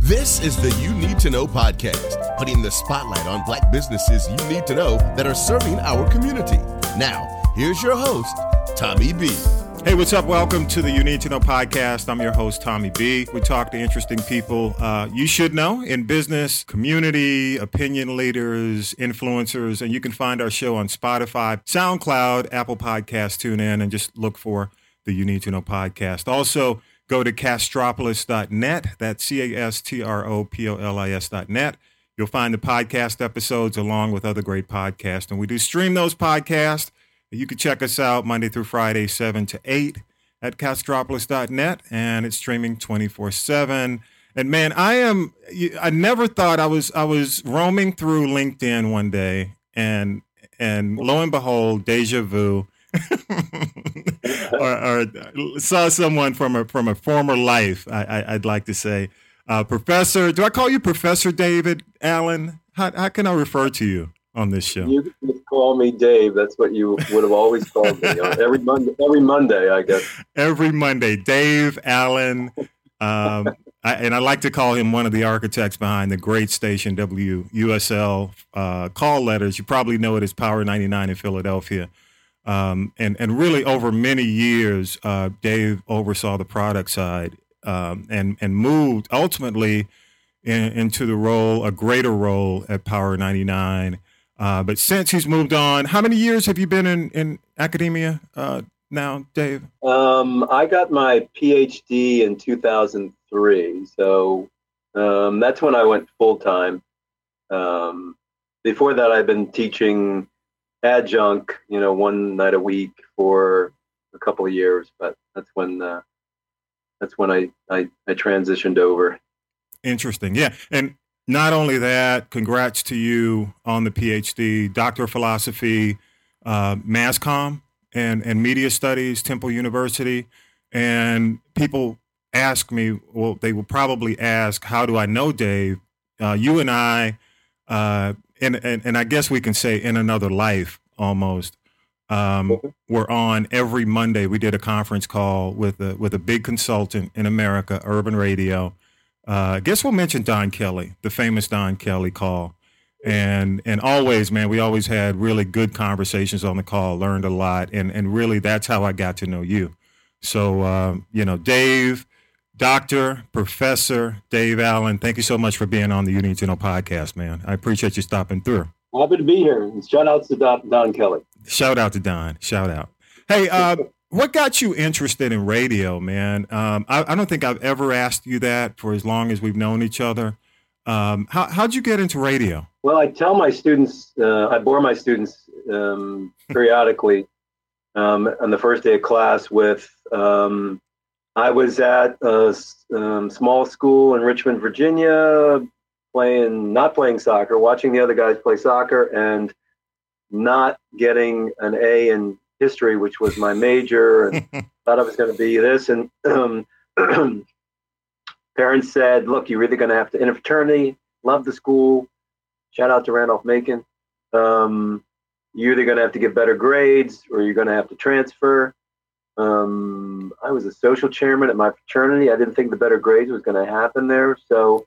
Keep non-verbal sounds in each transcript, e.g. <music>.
This is the You Need to Know podcast, putting the spotlight on black businesses you need to know that are serving our community. Now, here's your host, Tommy B. Hey, what's up? Welcome to the You Need to Know podcast. I'm your host, Tommy B. We talk to interesting people uh, you should know in business, community, opinion leaders, influencers, and you can find our show on Spotify, SoundCloud, Apple Podcasts. Tune in and just look for the You Need to Know podcast. Also, Go to castropolis.net. That's C A S T R O P O L I S.net. You'll find the podcast episodes along with other great podcasts. And we do stream those podcasts. You can check us out Monday through Friday, 7 to 8 at castropolis.net. And it's streaming 24 7. And man, I am, I never thought I was, I was roaming through LinkedIn one day and, and lo and behold, deja vu <laughs> or, or, saw someone from a from a former life. I, would like to say, uh, Professor. Do I call you Professor David Allan? How, how can I refer to you on this show? You can call me Dave. That's what you would have always called me <laughs> every Monday. Every Monday, I guess. Every Monday, Dave Allan. Um, I, and I like to call him one of the architects behind the great station WUSL uh, call letters. You probably know it as Power 99 in Philadelphia. Um, and and really over many years, uh, Dave oversaw the product side um, and and moved ultimately in, into the role, a greater role at Power 99. Uh, but since he's moved on, how many years have you been in in academia uh, now, Dave? Um, I got my PhD in 2003, so um, that's when I went full time. Um, before that, I've been teaching adjunct, you know, one night a week for a couple of years, but that's when uh, that's when I, I I transitioned over. Interesting, yeah, and not only that, congrats to you on the PhD, Doctor of Philosophy, uh, and and Media Studies, Temple University, and people ask me, well, they will probably ask, how do I know Dave? Uh, you and I uh, and, and, and I guess we can say in another life almost. Um, we're on every Monday. We did a conference call with a with a big consultant in America, Urban Radio. Uh, I guess we'll mention Don Kelly, the famous Don Kelly call, and and always, man, we always had really good conversations on the call. Learned a lot, and and really, that's how I got to know you. So, uh, you know, Dave, Doctor, Professor Dave Allan, thank you so much for being on the to Know podcast, man. I appreciate you stopping through. Happy to be here. Shout out to Don, Don Kelly. Shout out to Don. Shout out. Hey, uh, <laughs> what got you interested in radio, man? Um, I, I, don't think I've ever asked you that for as long as we've known each other. Um, how, how'd you get into radio? Well, I tell my students, uh, I bore my students um, periodically um, on the first day of class with um, I was at a um, small school in Richmond, Virginia, playing, not playing soccer, watching the other guys play soccer, and not getting an A in history, which was my major, and <laughs> thought I was going to be this. And um, <clears throat> parents said, "Look, you're either going to have to in a fraternity, love the school. Shout out to Randolph Macon. Um, you're either going to have to get better grades, or you're going to have to transfer." Um, I was a social chairman at my fraternity. I didn't think the better grades was going to happen there, so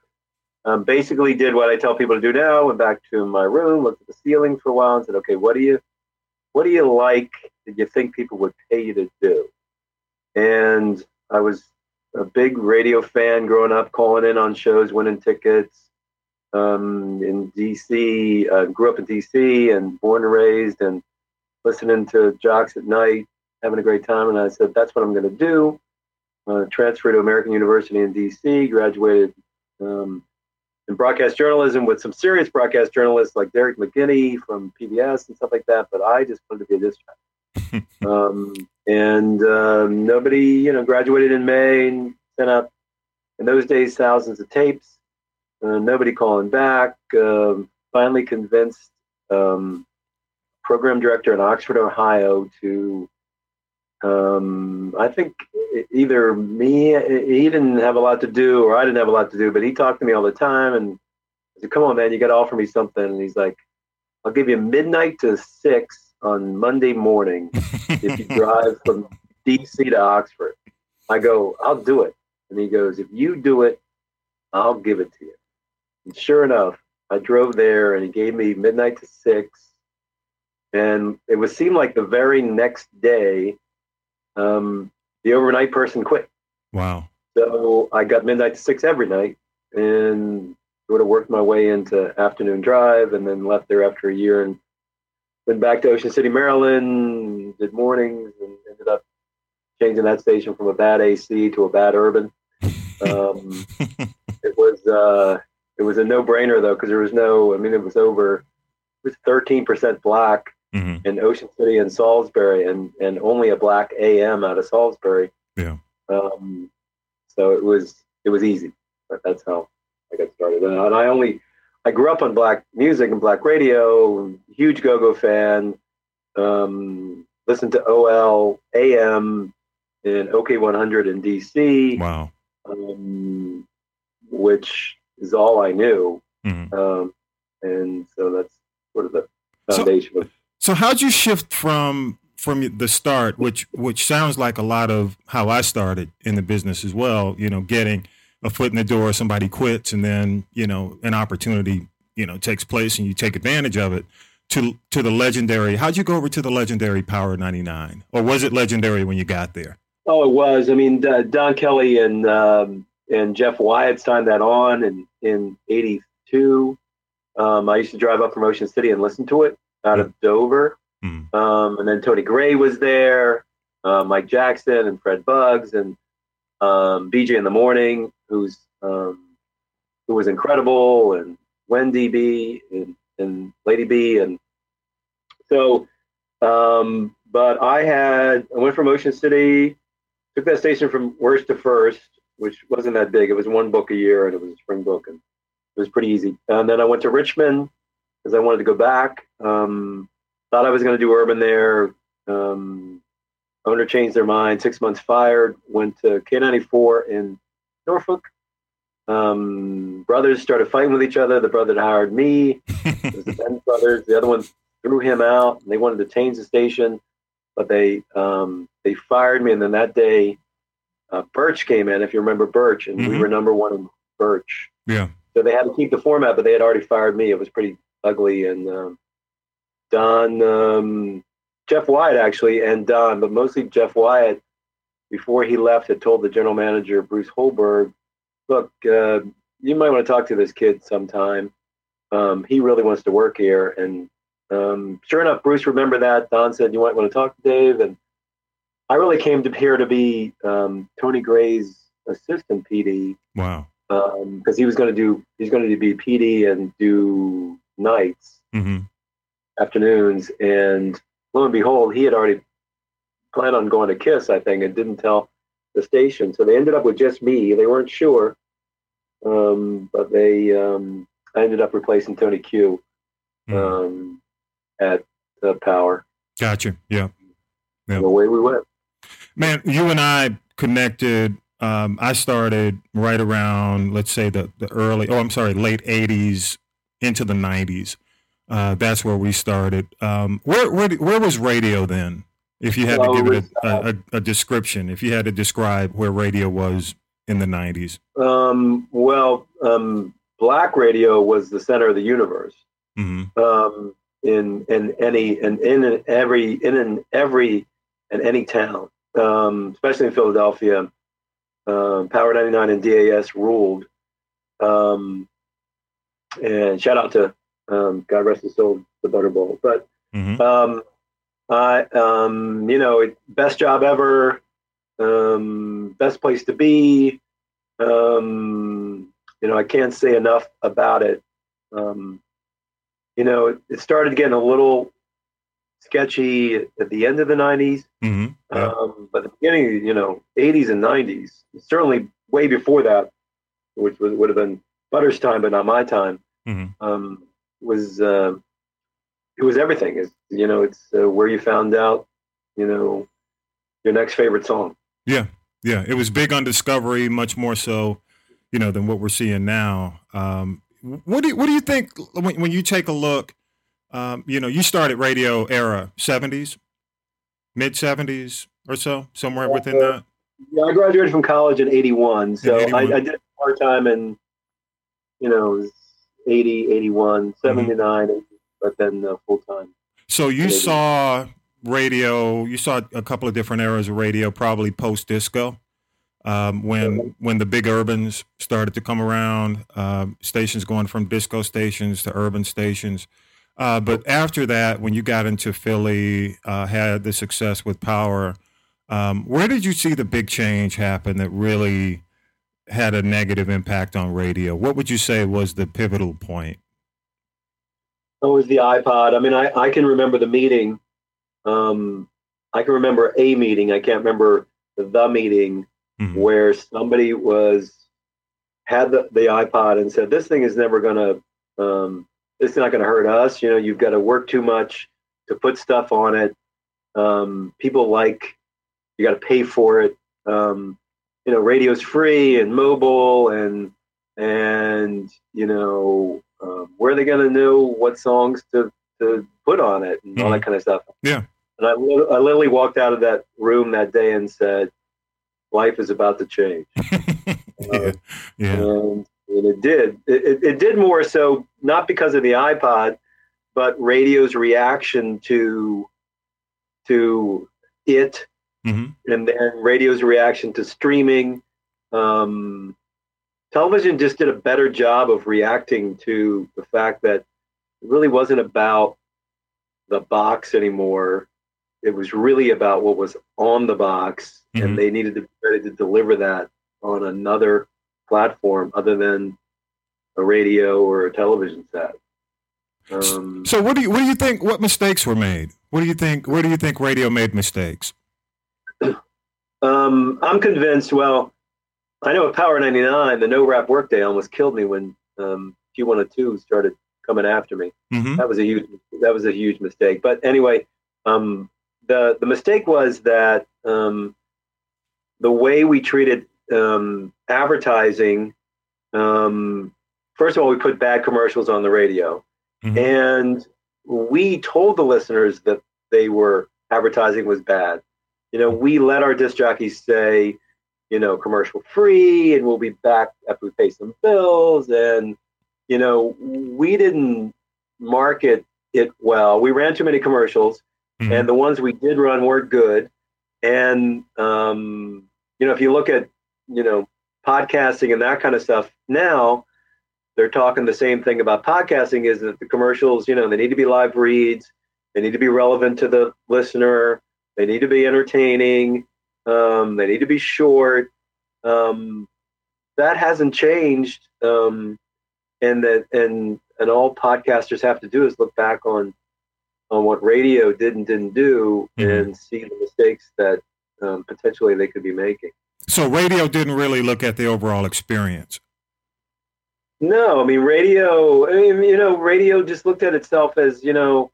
um, basically did what I tell people to do now. Went back to my room, looked at the ceiling for a while, and said, "Okay, what do you, what do you like that you think people would pay you to do?" And I was a big radio fan growing up, calling in on shows, winning tickets. Um, in DC, uh, grew up in DC and born and raised, and listening to jocks at night, having a great time. And I said, "That's what I'm going to do." Uh, transferred to American University in DC, graduated um, in broadcast journalism with some serious broadcast journalists like Derek McGinty from PBS and stuff like that. But I just wanted to be a disc jockey. <laughs> um, and um, nobody, you know, graduated in May and sent out in those days thousands of tapes. Uh, nobody calling back. Um, finally convinced um, program director in Oxford, Ohio, to um, I think either me, he didn't have a lot to do, or I didn't have a lot to do, but he talked to me all the time. And I said, Come on, man, you got to offer me something. And he's like, I'll give you midnight to six on Monday morning if you <laughs> drive from DC to Oxford. I go, I'll do it. And he goes, If you do it, I'll give it to you. And sure enough, I drove there and he gave me midnight to six. And it would seem like the very next day, um, the overnight person quit. Wow. So I got midnight to six every night and sort of worked my way into afternoon drive and then left there after a year and went back to Ocean City, Maryland, did mornings and ended up changing that station from a bad AC to a bad urban. <laughs> Um, it was uh, it was a no brainer though because there was no. I mean, it was over. It was thirteen percent black Mhm. in Ocean City and Salisbury, and and only a black AM out of Salisbury. Yeah. Um, so it was it was easy. But that's how I got started. And, I only I grew up on black music and black radio. Huge go go fan. Um, listened to OL AM in OK 100 in DC Wow. um, which is all I knew. Mhm. Um, and so that's sort of the So- foundation of So how'd you shift from from the start, which which sounds like a lot of how I started in the business as well. You know, getting a foot in the door, somebody quits, and then you know an opportunity you know takes place, and you take advantage of it. To to the legendary. How'd you go over to the legendary Power ninety nine, or was it legendary when you got there? Oh, it was. I mean, uh, Don Kelly and um, and Jeff Wyatt signed that on in in '82. Um, I used to drive up from Ocean City and listen to it out of Dover. Mhm. Um, and then Tony Gray was there, uh, Mike Jackson and Fred Buggs and um, BJ in the Morning, who's um, who was incredible, and Wendy B and, and Lady B, and so. Um, but I had I went from Ocean City, took that station from worst to first, which wasn't that big. It was one book a year, and it was a spring book, and it was pretty easy. And then I went to Richmond because I wanted to go back. Um, thought I was going to do urban there. Um, owner changed their mind. Six months fired. Went to K94 in Norfolk. Um, brothers started fighting with each other. The brother that hired me <laughs> it was the Benz brothers. The other one threw him out. And they wanted to change the station, but they um, they fired me. And then that day, uh, Birch came in. If you remember Birch, and we Mhm. were number one in Birch. Yeah. So they had to keep the format, but they had already fired me. It was pretty ugly. And um, Don, um, Jeff Wyatt actually, and Don, but mostly Jeff Wyatt, before he left, had told the general manager Bruce Holberg, "Look, uh, you might want to talk to this kid sometime. Um, he really wants to work here." And um, sure enough, Bruce remembered that. Don said, "You might want to talk to Dave." And I really came to here to be um, Tony Gray's assistant PD Wow. because he was going to do he's going to be PD and do nights hmm afternoons and lo and behold he had already planned on going to kiss i think and didn't tell the station so they ended up with just me they weren't sure um, but they um, i ended up replacing tony q um, at uh, power Gotcha. Yeah. Yeah. and away we went Man, you and I connected. Um, I started right around, let's say, the, the early, oh, I'm sorry, late 80s into the 90s. Uh, that's where we started. Um, where, where, where was radio then? If you had Well, to give it a, a, a description, if you had to describe where radio was in the 90s. um, well um, black radio was the center of the universe hmm um, in in any and in, in every in, in every and any town, um, especially in Philadelphia. Um, Power 99 and DAS ruled. Um, and shout out to um, God rest his soul, the Butterball. But hmm um, I, um, you know, best job ever, um, best place to be. Um, you know, I can't say enough about it. Um, you know, it, it started getting a little sketchy at the end of the 90s, hmm Yeah. um, but the beginning, you know, 80s and 90s, certainly way before that, which would have been Butter's time, but not my time, Mhm. um, was uh, it was everything. It's, you know, it's uh, where you found out, you know, your next favorite song. Yeah, yeah. It was big on discovery, much more so, you know, than what we're seeing now. Um, what do you, what do you think when, when you take a look? Um, you know, you started radio era seventies, mid seventies or so, somewhere within that. Yeah, I graduated from college in '81, so 81. I, I, did part time in, you know, 80, 81, 79, mm-hmm. but then uh, full time. So you saw radio. You saw a couple of different eras of radio, probably post disco. Um, when when the big urbans started to come around, uh, stations going from disco stations to urban stations. Uh, but after that, when you got into Philly, uh, had the success with Power, um, where did you see the big change happen that really had a negative impact on radio? What would you say was the pivotal point? It was the iPod. I mean, I, I can remember the meeting. Um, I can remember a meeting. I can't remember the meeting mm-hmm. where somebody was had the, the iPod and said, "This thing is never going to. Um, it's not going to hurt us. You know, you've got to work too much to put stuff on it. Um, people like you got to pay for it. Um, you know, radio's free and mobile, and and you know, um, where are they going to know what songs to to put on it and mm-hmm. all that mm-hmm. kind of stuff? Yeah. And I, I literally walked out of that room that day and said, "Life is about to change." <laughs> yeah. Uh, yeah. And, and, it did. It, it, it did more so not because of the iPod, but radio's reaction to to it mm-hmm. and then radio's reaction to streaming. Um, television just did a better job of reacting to the fact that it really wasn't about the box anymore. It was really about what was on the box, mm-hmm. and they needed to be ready to deliver that on another platform other than a radio or a television set. Um, so, what do you what do you think? What mistakes were made? What do you think? Where do you think radio made mistakes? Um, I'm convinced. Well, I know at Power 99, the no rap workday almost killed me when um, Q102 started coming after me. Mm-hmm. That was a huge that was a huge mistake. But anyway, um, the the mistake was that um, the way we treated um, advertising. Um, first of all, we put bad commercials on the radio, mm-hmm. and we told the listeners that they were advertising was bad you know, we let our disc jockeys say, you know, commercial free, and we'll be back after we pay some bills. And, you know, we didn't market it well. We ran too many commercials, mm-hmm. and the ones we did run weren't good. And, um, you know, if you look at, you know, podcasting and that kind of stuff now, they're talking the same thing about podcasting is that the commercials, you know, they need to be live reads, they need to be relevant to the listener they need to be entertaining. Um, they need to be short. Um, that hasn't changed. Um, and that and and all podcasters have to do is look back on on what radio did and didn't do mm-hmm. and see the mistakes that um, potentially they could be making. So radio didn't really look at the overall experience. No, I mean radio. I mean, you know, radio just looked at itself as you know,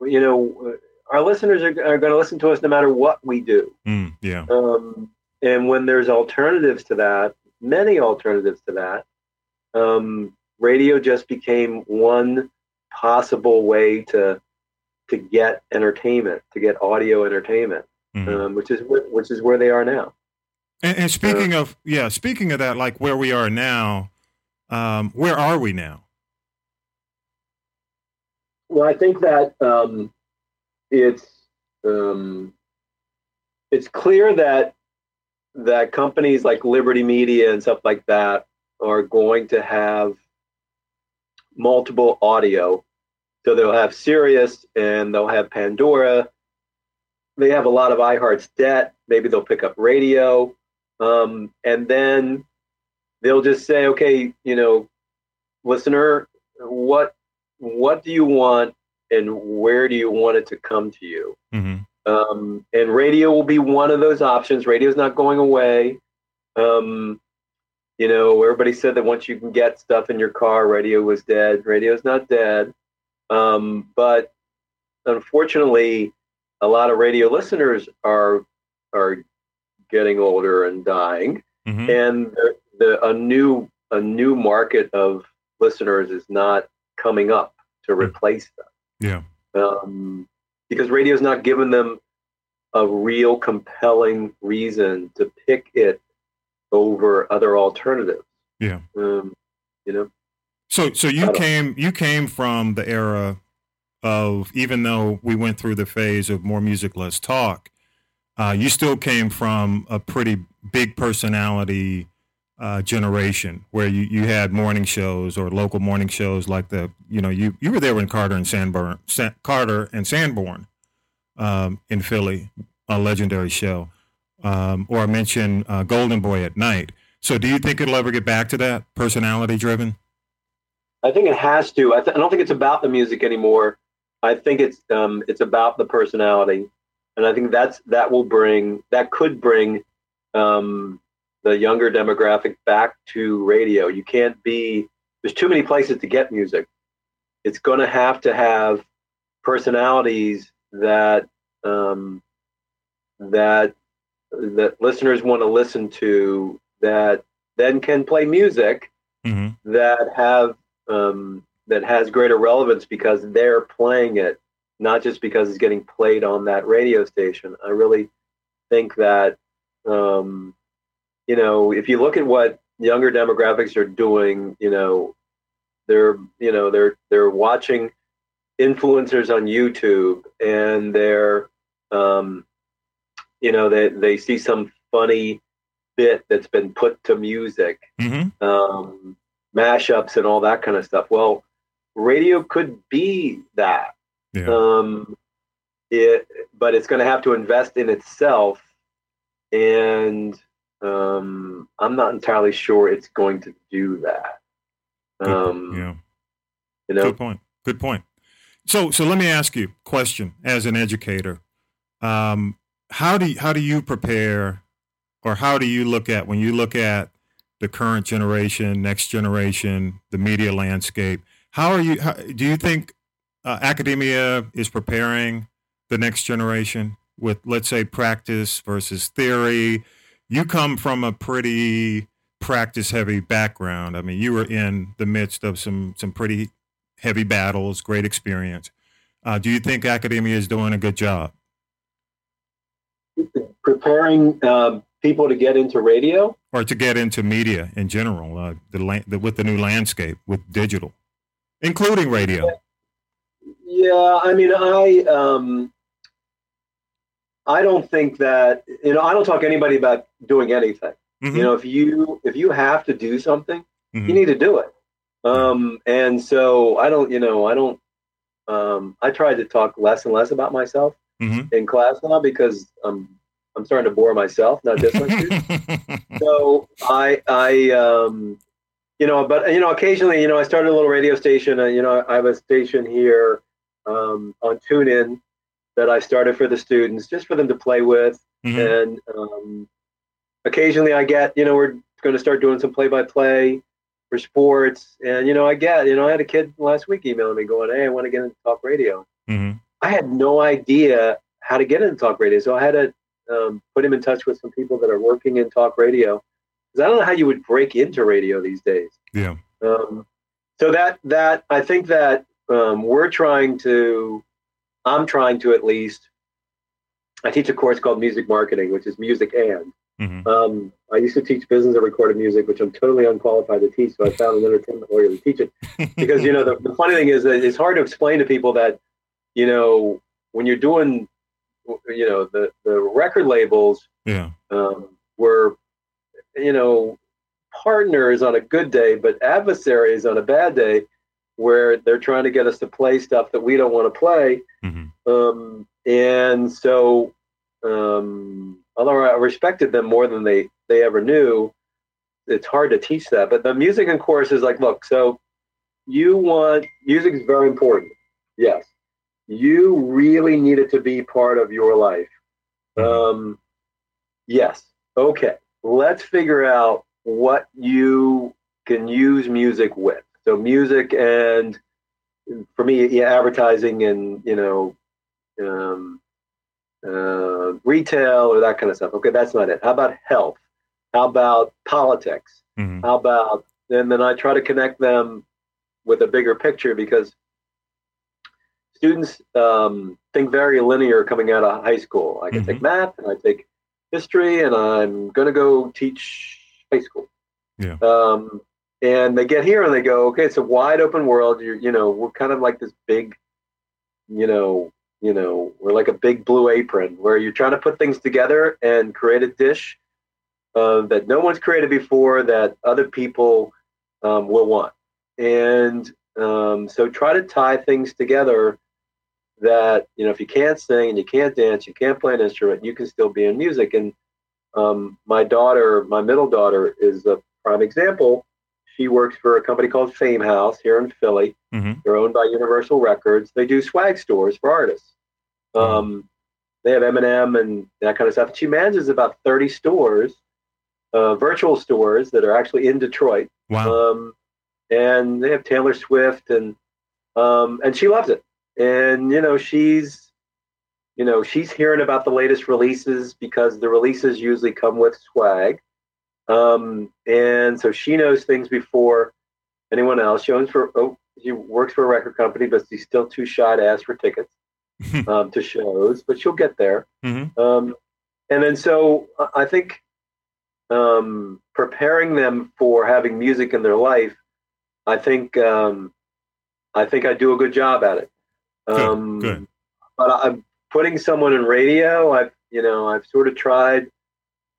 you know, our listeners are, are going to listen to us no matter what we do. Mm, yeah. Um, and when there's alternatives to that, many alternatives to that, um, radio just became one possible way to to get entertainment, to get audio entertainment, mm-hmm. um, which is which is where they are now. And, and speaking uh, of yeah, speaking of that, like where we are now, um, where are we now? Well, I think that um, it's um, it's clear that that companies like Liberty Media and stuff like that are going to have multiple audio. So they'll have Sirius and they'll have Pandora. They have a lot of iHeart's debt. Maybe they'll pick up radio. Um, and then they'll just say, okay, you know, listener, what what do you want and where do you want it to come to you? Mm-hmm. Um, and radio will be one of those options. Radio is not going away. Um, you know, everybody said that once you can get stuff in your car, radio was dead. Radio is not dead. Um, but unfortunately, a lot of radio listeners are are getting older and dying, mm-hmm. and the, the, a new a new market of listeners is not coming up to mm. replace them. Yeah. Um, because radio's not giving them a real compelling reason to pick it over other alternatives. Yeah. Um, you know. So so you came you came from the era of even though we went through the phase of more music less talk, uh, you still came from a pretty big personality uh, generation where you, you had morning shows or local morning shows like the you know you you were there when Carter and Sanborn San, Carter and Sanborn um, in Philly a legendary show um, or I mentioned uh, Golden Boy at night. So do you think it'll ever get back to that personality driven? I think it has to. I, th- I, don't think it's about the music anymore. I think it's um, it's about the personality, and I think that's that will bring that could bring um, the younger demographic back to radio. You can't be there's too many places to get music. It's going to have to have personalities that um, that that listeners want to listen to that then can play music mm-hmm. that have um, that has greater relevance because they're playing it, not just because it's getting played on that radio station. I really think that um, you know if you look at what younger demographics are doing, you know they're you know they're they're watching influencers on YouTube and they're um, you know they they see some funny bit that's been put to music, mm-hmm. um, mashups and all that kind of stuff. Well, radio could be that. Yeah. Um, it, but it's going to have to invest in itself, and um, I'm not entirely sure it's going to do that. Um, yeah. You know, good point. Good point. So, so let me ask you a question as an educator. Um, how do you, how do you prepare, or how do you look at when you look at the current generation, next generation, the media landscape? How are you? How, do you think uh, academia is preparing the next generation with, let's say, practice versus theory? You come from a pretty practice-heavy background. I mean, you were in the midst of some some pretty heavy battles, great experience. Uh, do you think academia is doing a good job? preparing uh, people to get into radio or to get into media in general, uh, the, the, with the new landscape with digital, including radio. Yeah, I mean, I um, I don't think that you know I don't talk anybody about doing anything. Mm-hmm. You know, if you if you have to do something, mm-hmm. you need to do it. Um, and so I don't, you know, I don't. Um, I tried to talk less and less about myself mm-hmm. in class now because I'm I'm starting to bore myself, not just my students. <laughs> so I I um, you know, but you know, occasionally, you know, I started a little radio station. Uh, you know, I have a station here um, on TuneIn that I started for the students, just for them to play with. Mm-hmm. And um, occasionally, I get, you know, we're going to start doing some play-by-play for sports. And you know, I get, you know, I had a kid last week emailing me going, "Hey, I want to get into talk radio." Mm-hmm. I had no idea how to get into talk radio, so I had to um, put him in touch with some people that are working in talk radio. Because I don't know how you would break into radio these days. Yeah. Um, so that that I think that um, we're trying to, I'm trying to at least. I teach a course called Music Marketing, which is music and. Mm-hmm. Um, I used to teach business and recorded music, which I'm totally unqualified to teach. So I found an entertainment lawyer to teach it <laughs> because you know the, the funny thing is that it's hard to explain to people that you know, when you're doing, you know, the the record labels, yeah, um, were, you know, partners on a good day, but adversaries on a bad day, where they're trying to get us to play stuff that we don't want to play. Mm-hmm. Um, and so, um, although I respected them more than they they ever knew, it's hard to teach that. But the music and course is like, look, so you want music is very important. Yes you really need it to be part of your life. Mm-hmm. Um, yes. Okay. Let's figure out what you can use music with. So music and for me, yeah, advertising and you know, um, uh, retail or that kind of stuff. Okay, that's not it. How about health? How about politics? Mm-hmm. How about and then I try to connect them with a bigger picture because students um, think very linear coming out of high school. I can take Mhm. math and I take history, and I'm going to go teach high school. Yeah. Um, and they get here and they go, okay, it's a wide open world. You're, you know, we're kind of like this big, you know, you know, we're like a big blue apron where you're trying to put things together and create a dish uh, that no one's created before that other people um, will want. And um, so try to tie things together that, you know, if you can't sing and you can't dance, you can't play an instrument, you can still be in music. And um, my daughter, my middle daughter, is a prime example. She works for a company called Fame House here in Philly. hmm They're owned by Universal Records. They do swag stores for artists. Um, they have Eminem and that kind of stuff. She manages about 30 stores, uh, virtual stores that are actually in Detroit. Wow. Um, and they have Taylor Swift and um, and she loves it. And you know she's you know she's hearing about the latest releases because the releases usually come with swag. Um, and so she knows things before anyone else. She owns for oh, she works for a record company, but she's still too shy to ask for tickets <laughs> um, to shows. But she'll get there. hmm Um, and then so I- I think um, preparing them for having music in their life, I think um, I think I do a good job at it. Good, Um, good. But I'm putting someone in radio. I've you know I've sort of tried.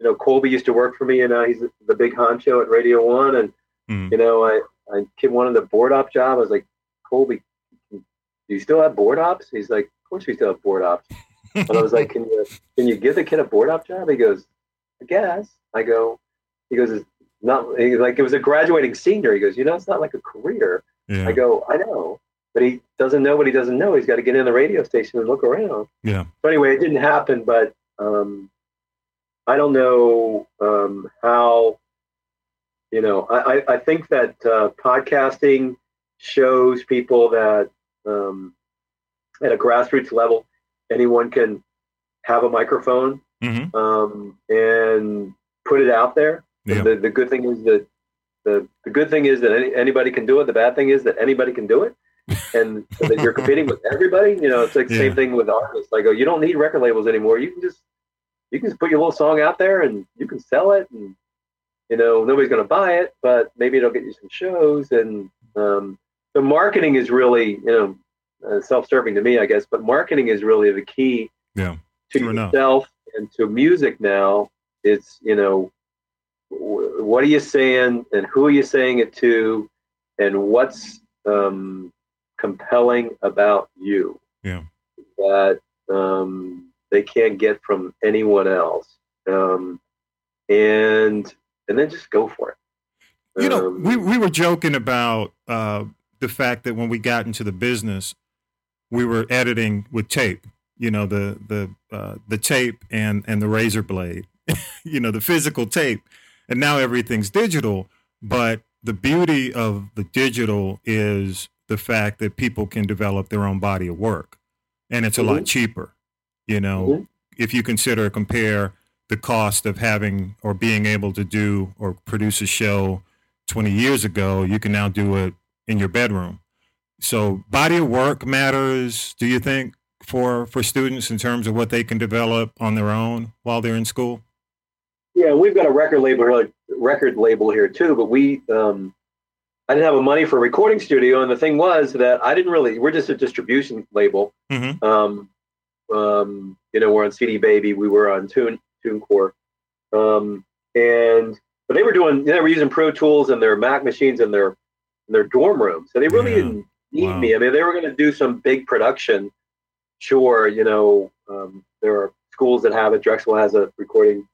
You know, Colby used to work for me, and now he's the big honcho at Radio One. And Mhm. you know, I I kid wanted the board op job. I was like, Colby, do you still have board ops? He's like, of course we still have board ops. And I was like, can you can you give the kid a board op job? He goes, I guess. I go, he goes, it's not he's like it was a graduating senior. He goes, you know, it's not like a career. Yeah. I go, I know, but he doesn't know what he doesn't know. He's got to get in the radio station and look around. Yeah. So anyway, it didn't happen, but um, I don't know um, how. You know, I, I- think that uh, podcasting shows people that um, at a grassroots level, anyone can have a microphone hmm um, and put it out there. Yeah. The, the good thing is that the, the good thing is that any, anybody can do it. The bad thing is that anybody can do it, and so that you're competing with everybody. You know, it's like the <laughs> Yeah. same thing with artists. Like, oh, you don't need record labels anymore. You can just you can just put your little song out there and you can sell it, and you know nobody's going to buy it, but maybe it'll get you some shows. And um, the marketing is really you know uh, self-serving to me, I guess. But marketing is really the key Yeah. to True enough. yourself and to music now it's you know wh- what are you saying and who are you saying it to and what's um, compelling about you Yeah. that um, they can't get from anyone else um, and and then just go for it You know, Um, we, we were joking about uh, the fact that when we got into the business, we were editing with tape. You know, the the uh, the tape and and the razor blade. <laughs> you know, the physical tape, and now everything's digital. But the beauty of the digital is the fact that people can develop their own body of work, and it's a lot Mhm. cheaper. You know, Mhm. if you consider compare the cost of having or being able to do or produce a show 20 years ago, you can now do it in your bedroom. So body of work matters, do you think, for for students in terms of what they can develop on their own while they're in school? Yeah, we've got a record label here, record label here too, but we um I didn't have a money for a recording studio, and the thing was that I didn't really. We're just a distribution label. Mhm. Um, um, you know, we're on CD Baby, we were on Tune TuneCore, um, and but they were doing. They were using Pro Tools and their Mac machines in their in their dorm room, so they really Yeah. didn't need Wow. me. I mean, they were going to do some big production. Sure, you know, um, there are schools that have it. Drexel has a recording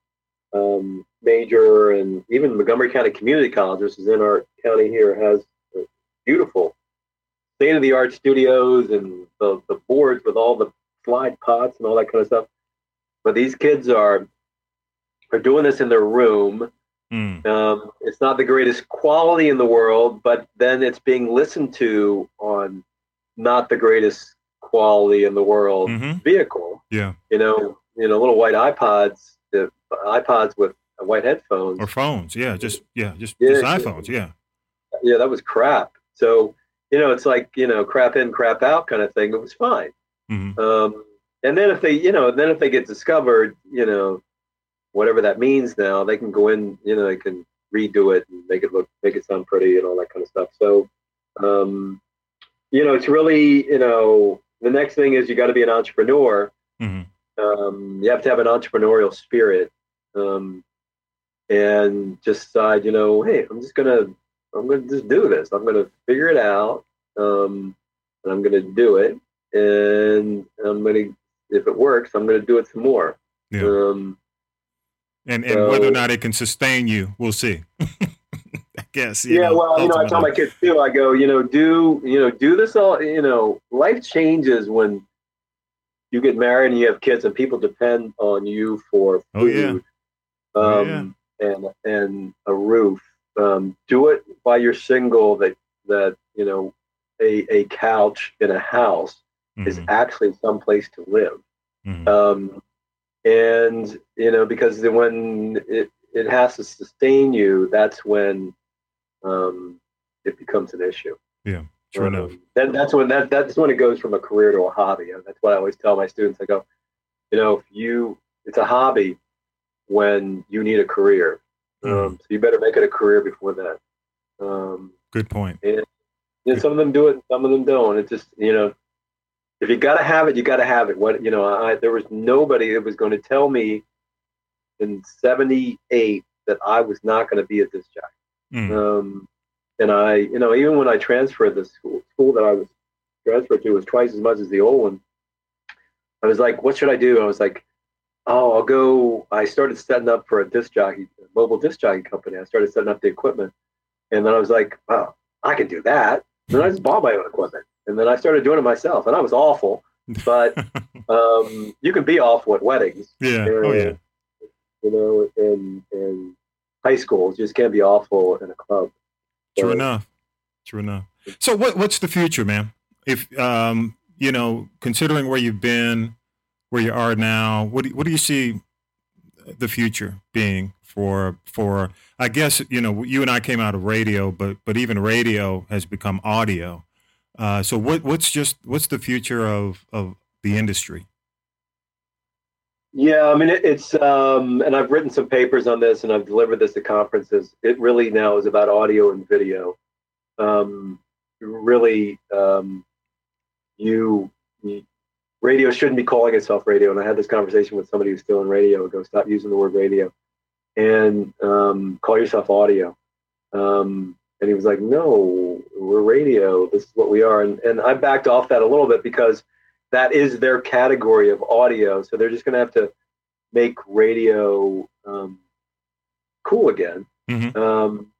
um, major, and even Montgomery County Community College, which is in our county here, has beautiful state of the art studios and the, the boards with all the slide pots and all that kind of stuff. But these kids are are doing this in their room. Mm. Um, it's not the greatest quality in the world, but then it's being listened to on not the greatest quality in the world hmm vehicle. Yeah. You know, you know, little white iPods, the iPods with white headphones. Or phones. Yeah. Just yeah. Just, Yeah, just iPhones. Yeah. yeah, that was crap. So you know, it's like you know, crap in, crap out kind of thing. It was fine. Mhm. Um, and then if they, you know, then if they get discovered, you know, whatever that means now, they can go in, you know, they can redo it and make it look, make it sound pretty and all that kind of stuff. So, um, you know, it's really, you know, the next thing is you got to be an entrepreneur. Mhm. Um, you have to have an entrepreneurial spirit, um, and just decide, you know, hey, I'm just gonna, I'm gonna just do this. I'm gonna figure it out, um, and I'm gonna do it, and I'm gonna, if it works, I'm gonna do it some more. Yeah. Um, And and whether or not it can sustain you, we'll see. <laughs> I guess. yeah, know, well, you know, I tell my kids too. I go, you know, do you know, do this all. You know, life changes when you get married and you have kids, and people depend on you for Oh, yeah. food, Oh, um, and and a roof. Um, do it while you're single. That that you know, a a couch in a house is Mhm. actually some place to live. Mhm. um, and you know because then when it it has to sustain you that's when um, it becomes an issue Yeah, Sure Um, enough. then that's when that that's when it goes from a career to a hobby and that's what i always tell my students i go you know if you it's a hobby when you need a career um, so you better make it a career before that um, Good point. you know, some of them do it, some of them don't. It just you know, if you got to have it, you got to have it. What you know, I there was nobody that was going to tell me in '78 that I was not going to be a disc jockey. Mm. Um, and I, you know, even when I transferred the school, school that I was transferred to was twice as much as the old one. I was like, what should I do? I was like, oh, I'll go. I started setting up for a disc jockey, a mobile disc jockey company. I started setting up the equipment, and then I was like, wow, I can do that. And then I just bought my own equipment, and then I started doing it myself, and I was awful. But <laughs> um, you can be awful at weddings, yeah. Oh yeah. you know, in in high school. You just can't be awful in a club. True So- enough. True enough. So what what's the future, man? If um, you know, considering where you've been, where you are now, what do, what do you see the future being for for I guess, you know, you and I came out of radio, but but even radio has become audio. Uh, so what what's just what's the future of of the industry? Yeah, I mean it, it's um, and I've written some papers on this, and I've delivered this at conferences. It really now is about audio and video. Um, really, um, you, you radio shouldn't be calling itself radio. And I had this conversation with somebody who's still in radio. I go, stop using the word radio, and um, call yourself audio. Um, and he was like, no, we're radio. This is what we are. And and I backed off that a little bit because that is their category of audio. So they're just going to have to make radio um, cool again, Mhm. um,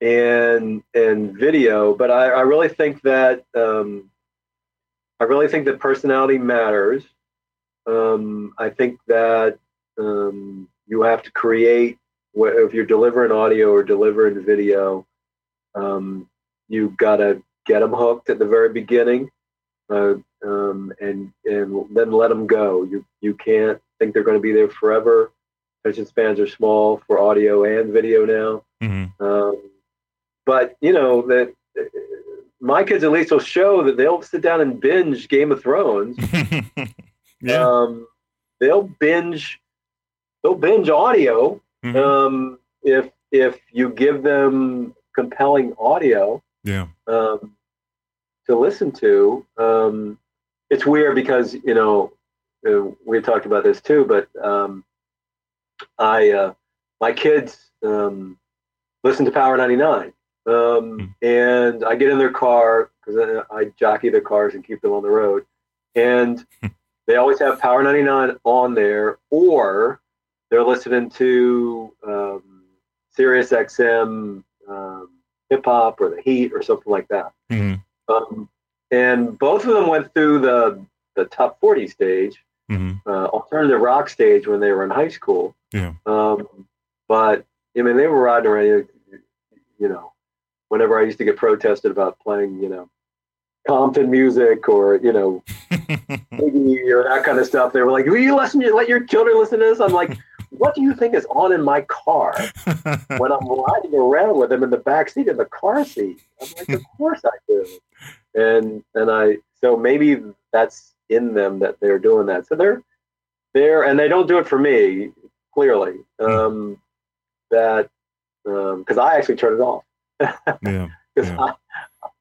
and and video. But I, I really think that um, I really think that personality matters. Um, I think that um, you have to create if you're delivering audio or delivering video. Um, you got to get them hooked at the very beginning. Uh, um, and and then let them go. You you can't think they're going to be there forever. Attention spans are small for audio and video now. Mhm. Um, but you know that uh, my kids at least will show that they'll sit down and binge Game of Thrones. <laughs> yeah. Um, they'll binge they'll binge audio Mhm. um, if if you give them compelling audio yeah. um, to listen to. Um, it's weird because you know uh, we talked about this too, but um, I uh, my kids um, listen to Power ninety nine, um, and I get in their car because I, I jockey their cars and keep them on the road, and they always have Power ninety nine on there, or they're listening to um, Sirius XM hip hop or the Heat or something like that. Mhm. Um, and both of them went through the the top 40 stage, Mhm. uh, alternative rock stage when they were in high school. Yeah. Um, but I mean, they were riding around. You know, whenever I used to get protested about playing, you know, Compton music or you know, <laughs> or that kind of stuff, they were like, "Will you listen? Let your children listen to this?" I'm like, <laughs> what do you think is on in my car <laughs> when I'm riding around with him in the back seat in the car seat? I'm like, of <laughs> course I do. And and I so maybe that's in them that they're doing that. So they're there, and they don't do it for me clearly. Hmm. Um, that because um, I actually turn it off. <laughs> yeah. Because yeah.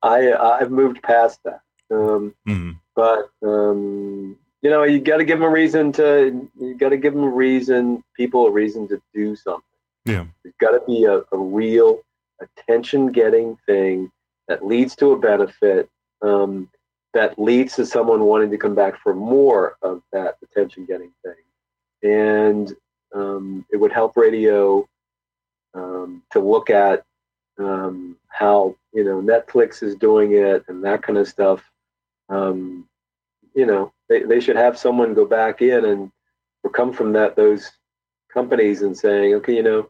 I, I I've moved past that. Um, mm-hmm. But um, you know, you got to give them a reason to. You got to give them a reason, people a reason to do something. Yeah, it's got to be a, a real attention-getting thing that leads to a benefit. Um, that leads to someone wanting to come back for more of that attention-getting thing, and um, it would help radio um, to look at um, how you know Netflix is doing it and that kind of stuff. Um, you know, they, they should have someone go back in and or come from that those companies and saying, okay, you know,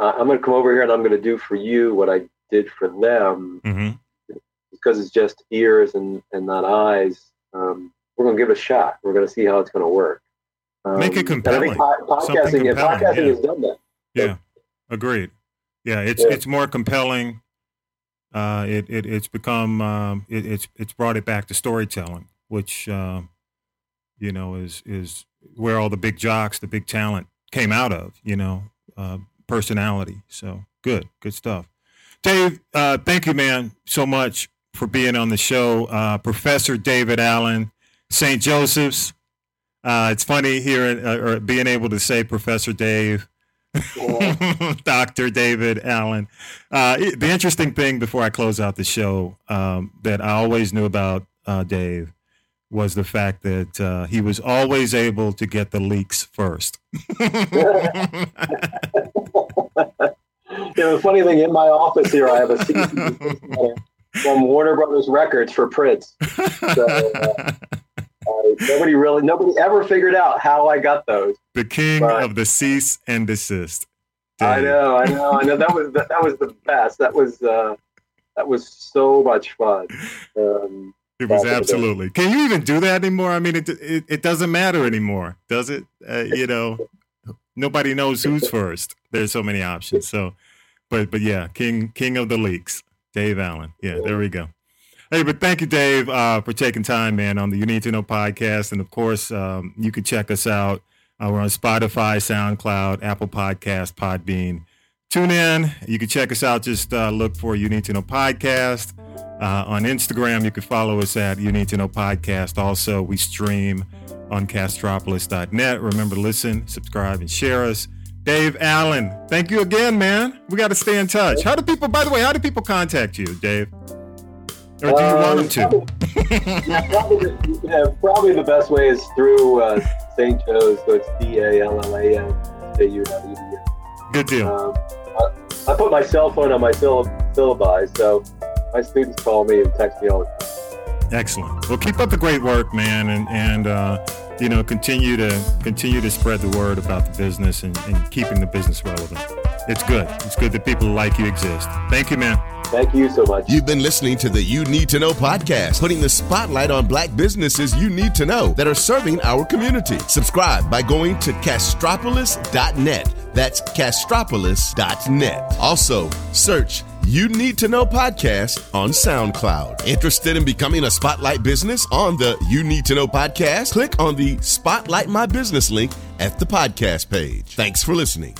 I, am going to come over here and I'm going to do for you what I did for them mm-hmm. because it's just ears and, and not eyes. Um, we're going to give it a shot. We're going to see how it's going to work. Um, Make it compelling. I think podcasting, compelling, podcasting yeah. has done that. Yeah, agreed. Yeah, it's yeah. it's more compelling. Uh, it, it it's become um, it, it's it's brought it back to storytelling which uh, you know is is where all the big jocks, the big talent came out of. You know, uh, personality. So good, good stuff. Dave, uh, thank you, man, so much for being on the show. Uh, Professor David Allan, St. Joseph's. Uh, it's funny hearing or being able to say Professor Dave. <laughs> Dr. David Allan. Uh, the interesting thing before I close out the show um, that I always knew about uh, Dave was the fact that uh, he was always able to get the leaks first. <laughs> <laughs> you know, the funny thing in my office here, I have a CD from Warner Brothers Records for Prince. So, uh, nobody really, nobody ever figured out how I got those. The king but, of the cease and desist. Dave. I know, I know, I know. That was the, that was the best. That was uh, that was so much fun. Um, it was absolutely. Can you even do that anymore? I mean, it it, it doesn't matter anymore, does it? Uh, you <laughs> know, nobody knows who's first. There's so many options. So, but but yeah, king king of the leaks, Dave Allan. Yeah, there we go. Hey, but thank you, Dave, uh, for taking time, man, on the You Need to Know podcast, and of course, um, you can check us out. Uh, we're on Spotify, SoundCloud, Apple Podcast, Podbean. Tune in. You can check us out. Just uh, look for You Need to Know podcast. Uh, on Instagram, you can follow us at You Need to Know Podcast. Also, we stream on castropolis.net. Remember, listen, subscribe, and share us. Dave Allan, thank you again, man. We got to stay in touch. How do people, by the way, how do people contact you, Dave? Or do you uh, want them to? yeah, probably, yeah, probably the best way is through uh, St. Joe's. So it's D A L L A N J U W D. Good deal. Um, I, I, put my cell phone on my syllabi, so my students call me and text me all the time. Excellent. Well, keep up the great work, man, and and uh, you know continue to continue to spread the word about the business and, and keeping the business relevant. It's good. It's good that people like you exist. Thank you, man. Thank you so much. You've been listening to the You Need to Know podcast, putting the spotlight on black businesses you need to know that are serving our community. Subscribe by going to castropolis.net. That's castropolis.net. Also, search you Need to Know podcast on SoundCloud. Interested in becoming a Spotlight business on the You Need to Know podcast? Click on the Spotlight My Business link at the podcast page. Thanks for listening.